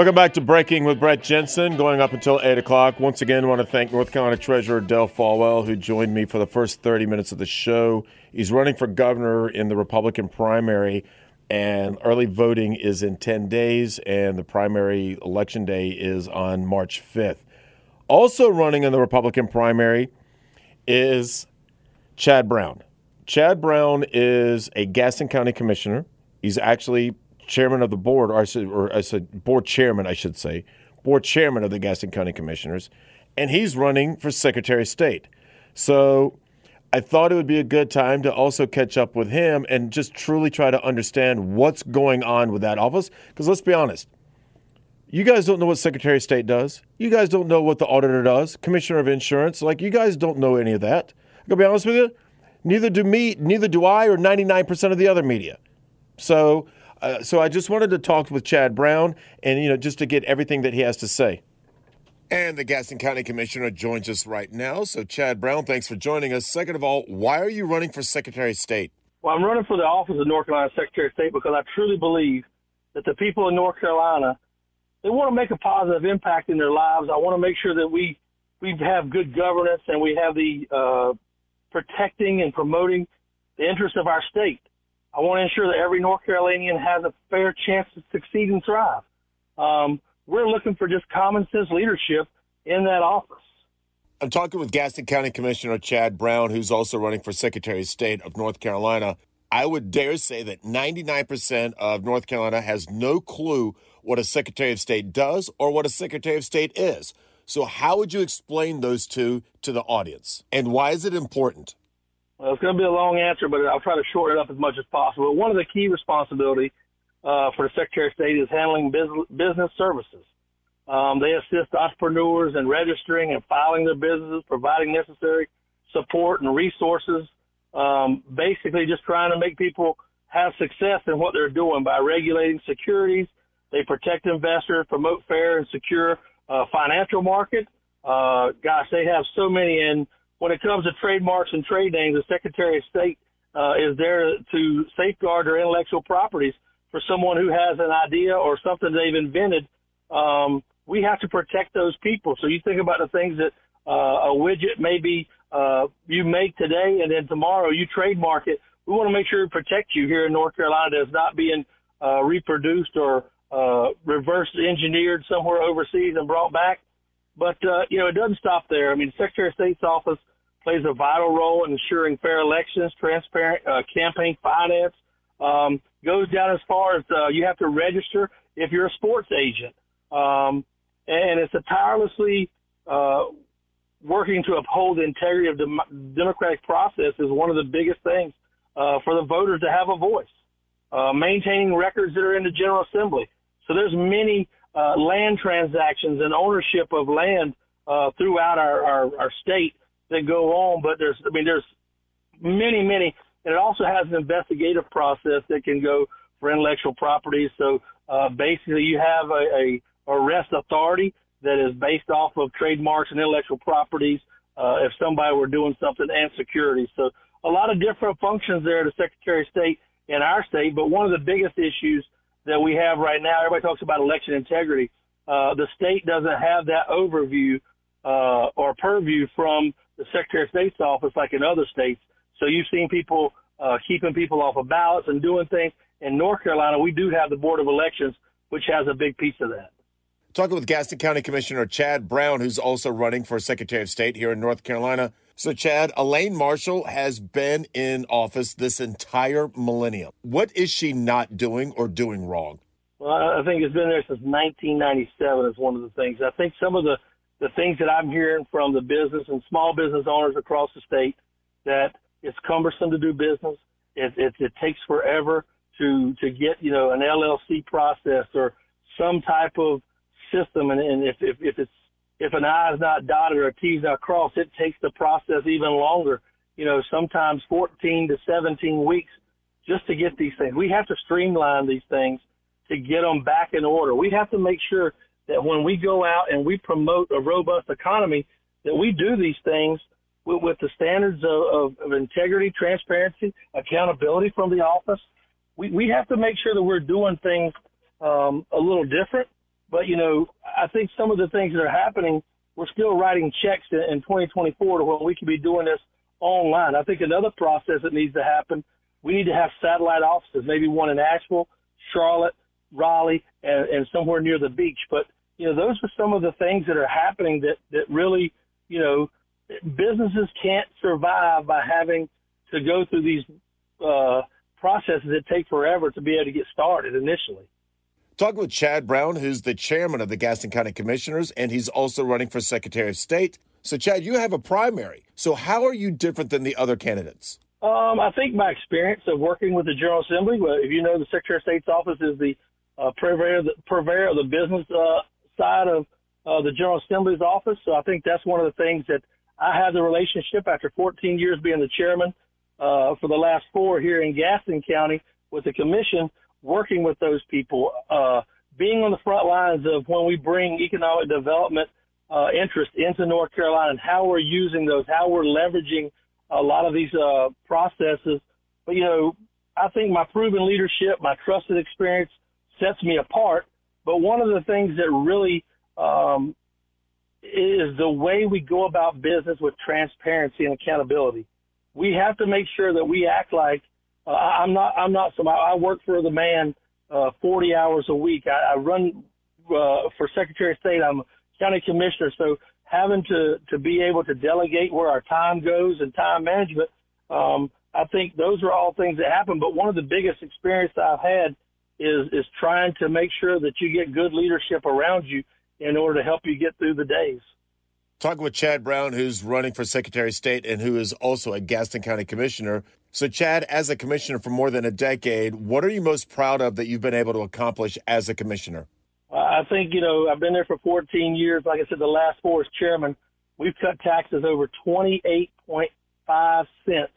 Welcome back to Breaking with Brett Jensen, going up until 8 o'clock. Once again, I want to thank North Carolina Treasurer Dale Folwell, who joined me for the first 30 minutes of the show. He's running for governor in the Republican primary, and early voting is in 10 days, and the primary election day is on March 5th. Also running in the Republican primary is Chad Brown. Chad Brown is a Gaston County commissioner. He's actually chairman of the board, or I said, or I said board chairman, I should say, board chairman of the Gaston County Commissioners, and he's running for Secretary of State. So I thought it would be a good time to also catch up with him and just truly try to understand what's going on with that office. Because let's be honest, you guys don't know what Secretary of State does. You guys don't know what the auditor does, Commissioner of Insurance. Like you guys don't know any of that. I'm gonna be honest with you. Neither do me. Neither do I, or 99% of the other media. So uh, so I just wanted to talk with Chad Brown and, you know, just to get everything that he has to say. And the Gaston County Commissioner joins us right now. So, Chad Brown, thanks for joining us. Second of all, why are you running for Secretary of State? Well, I'm running for the office of North Carolina Secretary of State because I truly believe that the people in North Carolina they want to make a positive impact in their lives. I want to make sure that we we have good governance and we have the uh, protecting and promoting the interests of our state. I want to ensure that every North Carolinian has a fair chance to succeed and thrive. Um, we're looking for just common sense leadership in that office. I'm talking with Gaston County Commissioner Chad Brown, who's also running for Secretary of State of North Carolina. I would dare say that 99% of North Carolina has no clue what a Secretary of State does or what a Secretary of State is. So, how would you explain those two to the audience? And why is it important? Well, it's going to be a long answer, but I'll try to shorten it up as much as possible. One of the key responsibilities uh, for the Secretary of State is handling business, business services. Um, they assist entrepreneurs in registering and filing their businesses, providing necessary support and resources, um, basically just trying to make people have success in what they're doing by regulating securities. They protect investors, promote fair and secure uh, financial market. Uh, gosh, they have so many in when it comes to trademarks and trade names, the Secretary of State uh, is there to safeguard their intellectual properties for someone who has an idea or something they've invented. Um, we have to protect those people. So you think about the things that uh, a widget maybe uh, you make today and then tomorrow you trademark it. We want to make sure to protect you here in North Carolina that's not being uh, reproduced or uh, reverse engineered somewhere overseas and brought back. But, uh, you know, it doesn't stop there. I mean, Secretary of State's office plays a vital role in ensuring fair elections, transparent uh, campaign finance. Um, goes down as far as uh, you have to register if you're a sports agent. Um, and it's a tirelessly uh, working to uphold the integrity of the democratic process is one of the biggest things uh, for the voters to have a voice. Uh, maintaining records that are in the General Assembly. So there's many uh, land transactions and ownership of land throughout our, our, our state that go on, but there's, I mean, there's many, many, and it also has an investigative process that can go for intellectual property. So uh, basically, you have a, a arrest authority that is based off of trademarks and intellectual properties. Uh, if somebody were doing something and security, so a lot of different functions there. The Secretary of State in our state, but one of the biggest issues that we have right now, everybody talks about election integrity. Uh, the state doesn't have that overview uh, or purview from the Secretary of State's office like in other states. So you've seen people uh, keeping people off of ballots and doing things. In North Carolina, we do have the Board of Elections, which has a big piece of that. Talking with Gaston County Commissioner Chad Brown, who's also running for Secretary of State here in North Carolina. So, Chad, Elaine Marshall has been in office this entire millennium. What is she not doing or doing wrong? Well, I think it's been there since 1997 is one of the things. I think some of the the things that I'm hearing from the business and small business owners across the state that it's cumbersome to do business. It, it, it takes forever to to get you know an LLC process or some type of system, and, and if, if if it's if an I is not dotted or a T is not crossed, it takes the process even longer. You know, sometimes 14 to 17 weeks just to get these things. We have to streamline these things to get them back in order. We have to make sure that when we go out and we promote a robust economy, that we do these things with, with the standards of, of, of integrity, transparency, accountability from the office. We, we have to make sure that we're doing things um, a little different But you know, I think some of the things that are happening, we're still writing checks in 2024 to where we can be doing this online. I think another process that needs to happen, we need to have satellite offices, maybe one in Asheville, Charlotte, Raleigh, and, and somewhere near the beach. But you know, those are some of the things that are happening that that really, you know, businesses can't survive by having to go through these uh, processes that take forever to be able to get started initially. Talk with Chad Brown, who's the chairman of the Gaston County Commissioners, and he's also running for Secretary of State. So, Chad, you have a primary. So, how are you different than the other candidates? Um, I think my experience of working with the General Assembly, if you know, the Secretary of State's office is the uh, purveyor, purveyor of the business uh, side of uh, the General Assembly's office. So I think that's one of the things that I have the relationship after 14 years being the chairman uh, for the last four here in Gaston County with the commission, working with those people, uh, being on the front lines of when we bring economic development uh, interest into North Carolina and how we're using those, how we're leveraging a lot of these uh, processes. But you know, I think my proven leadership, my trusted experience sets me apart. But one of the things that really um, is the way we go about business with transparency and accountability. We have to make sure that we act like uh, I'm not. I'm not some. I work for the man uh, 40 hours a week. I, I run uh, for Secretary of State. I'm county commissioner, so having to to be able to delegate where our time goes and time management. Um, I think those are all things that happen. But one of the biggest experience I've had is is trying to make sure that you get good leadership around you in order to help you get through the days. Talking with Chad Brown, who's running for Secretary of State and who is also a Gaston County Commissioner. So, Chad, as a commissioner for more than a decade, what are you most proud of that you've been able to accomplish as a commissioner? I think, you know, I've been there for 14 years. Like I said, the last four as chairman. We've cut taxes over 28.5 cents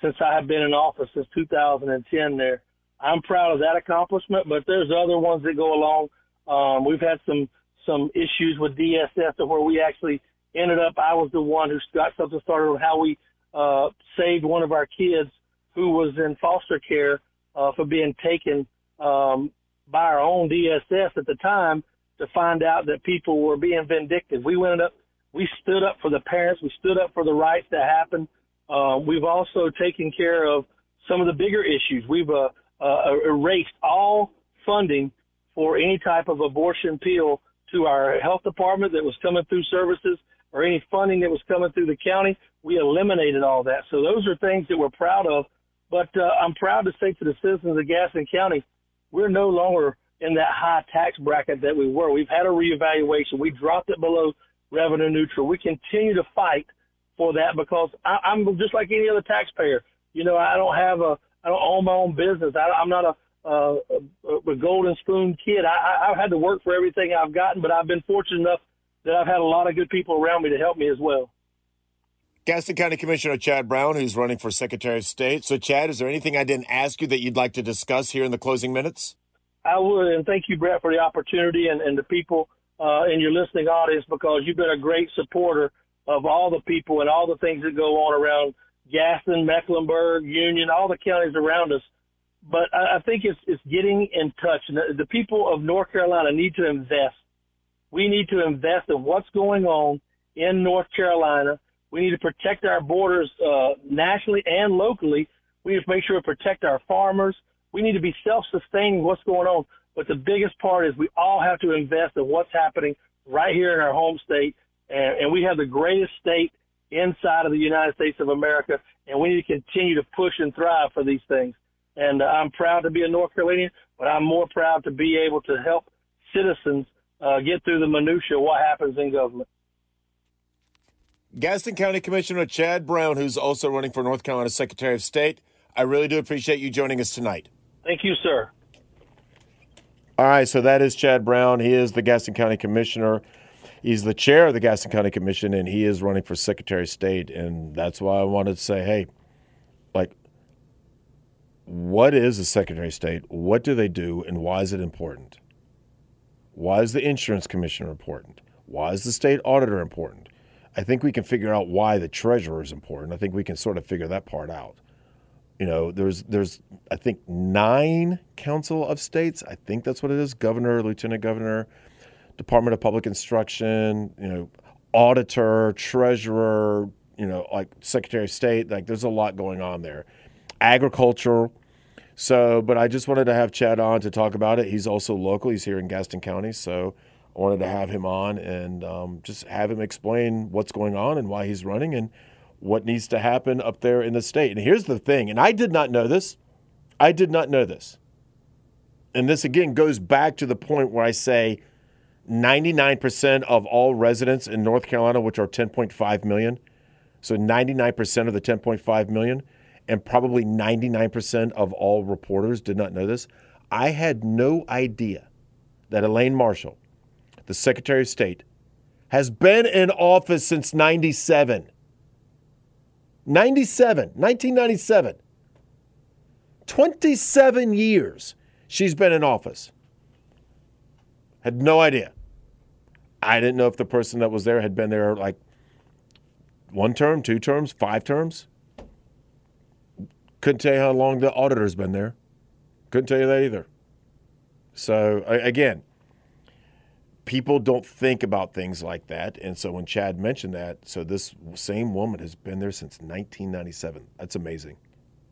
since I have been in office since 2010 there. I'm proud of that accomplishment, but there's other ones that go along. Um, we've had some some issues with DSS to where we actually ended up. I was the one who got something started on how we uh, saved one of our kids who was in foster care uh, for being taken um, by our own DSS at the time to find out that people were being vindictive. We went up, we stood up for the parents, we stood up for the rights that happened. Uh, we've also taken care of some of the bigger issues. We've uh, uh, erased all funding for any type of abortion pill to our health department that was coming through services or any funding that was coming through the county. We eliminated all that. So those are things that we're proud of. But uh, I'm proud to say to the citizens of Gaston County, we're no longer in that high tax bracket that we were. We've had a reevaluation. We dropped it below revenue neutral. We continue to fight for that because I, I'm just like any other taxpayer. You know, I don't have a, I don't own my own business. I, I'm not a uh, a, a golden spoon kid. I, I've had to work for everything I've gotten, but I've been fortunate enough that I've had a lot of good people around me to help me as well. Gaston County Commissioner Chad Brown, who's running for Secretary of State. So, Chad, is there anything I didn't ask you that you'd like to discuss here in the closing minutes? I would, and thank you, Brett, for the opportunity and, and the people uh, in your listening audience because you've been a great supporter of all the people and all the things that go on around Gaston, Mecklenburg, Union, all the counties around us but I, I think it's it's getting in touch. And the, the people of North Carolina need to invest. We need to invest in what's going on in North Carolina. We need to protect our borders uh, nationally and locally. We need to make sure we protect our farmers. We need to be self-sustaining. What's going on? But the biggest part is we all have to invest in what's happening right here in our home state, and, and we have the greatest state inside of the United States of America, and we need to continue to push and thrive for these things and uh, I'm proud to be a North Carolinian, but I'm more proud to be able to help citizens uh, get through the minutia of what happens in government. Gaston County Commissioner Chad Brown, who's also running for North Carolina Secretary of State. I really do appreciate you joining us tonight. Thank you, sir. All right, so that is Chad Brown. He is the Gaston County Commissioner. He's the chair of the Gaston County Commission, and he is running for Secretary of State. And that's why I wanted to say, hey, like, what is a Secretary of State? What do they do? And why is it important? Why is the Insurance Commissioner important? Why is the State Auditor important? I think we can figure out why the Treasurer is important. I think we can sort of figure that part out. You know, there's there's I think nine Council of States. I think that's what it is: Governor, Lieutenant Governor, Department of Public Instruction, you know, auditor, treasurer, you know, like Secretary of State. Like, there's a lot going on there. Agriculture. So, but I just wanted to have Chad on to talk about it. He's also local. He's here in Gaston County, so I wanted to have him on and um, just have him explain what's going on and why he's running and what needs to happen up there in the state. And here's the thing, and I did not know this. I did not know this. And this again goes back to the point where I say 99% of all residents in North Carolina, which are 10.5 million, so 99% of the 10.5 million, and probably 99% of all reporters did not know this. I had no idea that Elaine Marshall, the Secretary of State, has been in office since 97. 97, 1997. 27 years she's been in office. Had no idea. I didn't know if the person that was there had been there like one term, two terms, five terms. Couldn't tell you how long the auditor's been there. Couldn't tell you that either. So, again, people don't think about things like that. And so when Chad mentioned that, so this same woman has been there since 1997. That's amazing.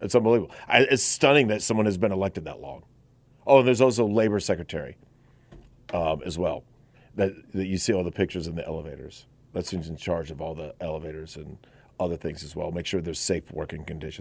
It's unbelievable. I, it's stunning that someone has been elected that long. Oh, and there's also labor secretary um, as well. That, that you see all the pictures in the elevators. That's who's in charge of all the elevators and other things as well. Make sure there's safe working conditions.